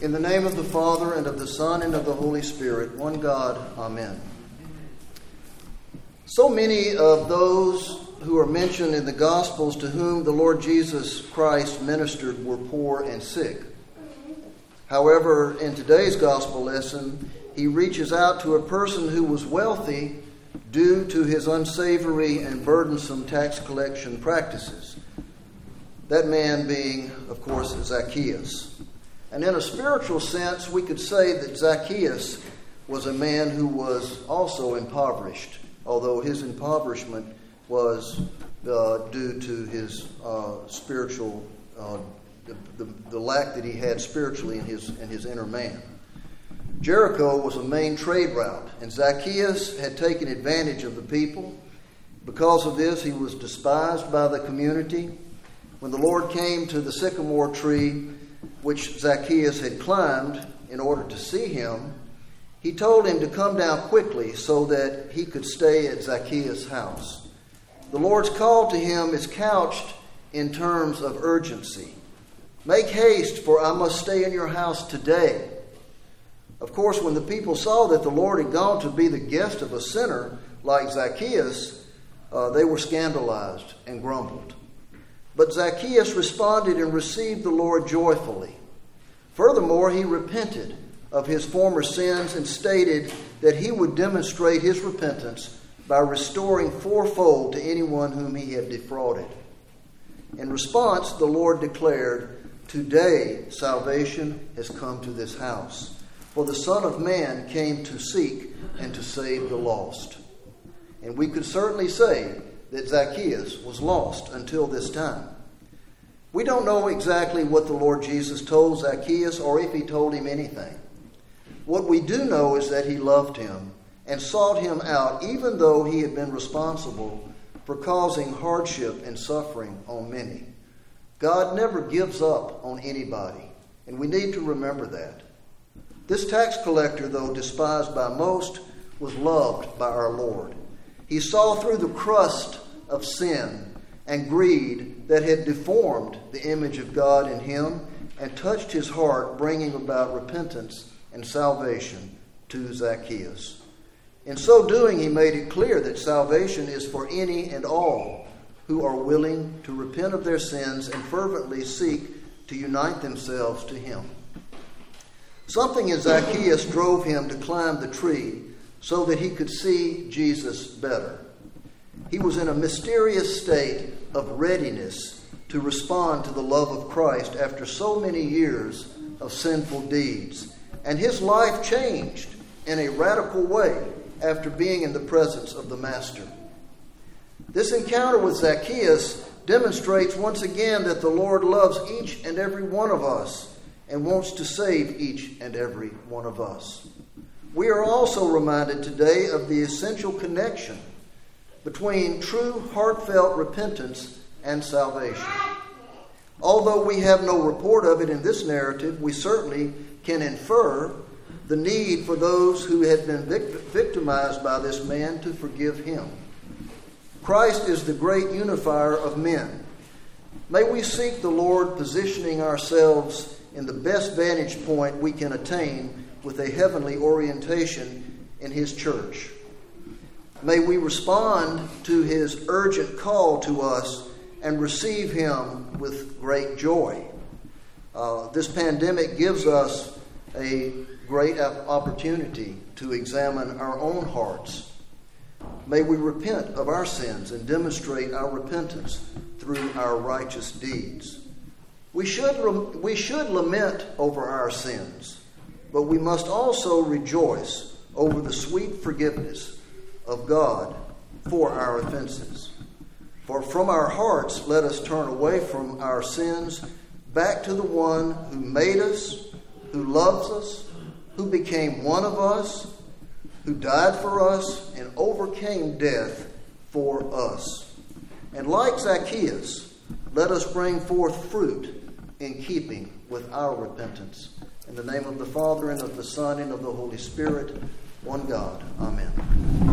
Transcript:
In the name of the Father, and of the Son, and of the Holy Spirit, one God, Amen. So many of those who are mentioned in the Gospels to whom the Lord Jesus Christ ministered were poor and sick. However, in today's Gospel lesson, he reaches out to a person who was wealthy due to his unsavory and burdensome tax collection practices. That man being, of course, Zacchaeus. And in a spiritual sense, we could say that Zacchaeus was a man who was also impoverished, although his impoverishment was uh, due to his uh, spiritual, uh, the, the, the, lack that he had spiritually in his, in his inner man. Jericho was a main trade route, and Zacchaeus had taken advantage of the people. Because of this, he was despised by the community. When the Lord came to the sycamore tree, which Zacchaeus had climbed in order to see him, he told him to come down quickly so that he could stay at Zacchaeus' house. The Lord's call to him is couched in terms of urgency. Make haste, for I must stay in your house today. Of course, when the people saw that the Lord had gone to be the guest of a sinner like Zacchaeus, uh, they were scandalized and grumbled. But Zacchaeus responded and received the Lord joyfully. Furthermore, he repented of his former sins and stated that he would demonstrate his repentance by restoring fourfold to anyone whom he had defrauded. In response, the Lord declared, Today salvation has come to this house. For the Son of Man came to seek and to save the lost. And we could certainly say that Zacchaeus was lost until this time. We don't know exactly what the Lord Jesus told Zacchaeus or if he told him anything. What we do know is that he loved him and sought him out, even though he had been responsible for causing hardship and suffering on many. God never gives up on anybody, and we need to remember that. This tax collector, though despised by most, was loved by our Lord. He saw through the crust of sin and greed that had deformed the image of God in him and touched his heart, bringing about repentance and salvation to Zacchaeus. In so doing, he made it clear that salvation is for any and all who are willing to repent of their sins and fervently seek to unite themselves to him. Something in Zacchaeus drove him to climb the tree so that he could see Jesus better. He was in a mysterious state of readiness to respond to the love of Christ after so many years of sinful deeds. And his life changed in a radical way after being in the presence of the Master. This encounter with Zacchaeus demonstrates once again that the Lord loves each and every one of us and wants to save each and every one of us. We are also reminded today of the essential connection between true heartfelt repentance and salvation. Although we have no report of it in this narrative, we certainly can infer the need for those who had been victimized by this man to forgive him. Christ is the great unifier of men. May we seek the Lord positioning ourselves in the best vantage point we can attain with a heavenly orientation in His church. May we respond to His urgent call to us and receive Him with great joy. Uh, this pandemic gives us a great opportunity to examine our own hearts. May we repent of our sins and demonstrate our repentance through our righteous deeds. We should, we should lament over our sins, but we must also rejoice over the sweet forgiveness of God for our offenses. For from our hearts let us turn away from our sins back to the one who made us, who loves us, who became one of us, who died for us, and overcame death for us. And like Zacchaeus, let us bring forth fruit in keeping with our repentance. In the name of the Father, and of the Son, and of the Holy Spirit, one God. Amen.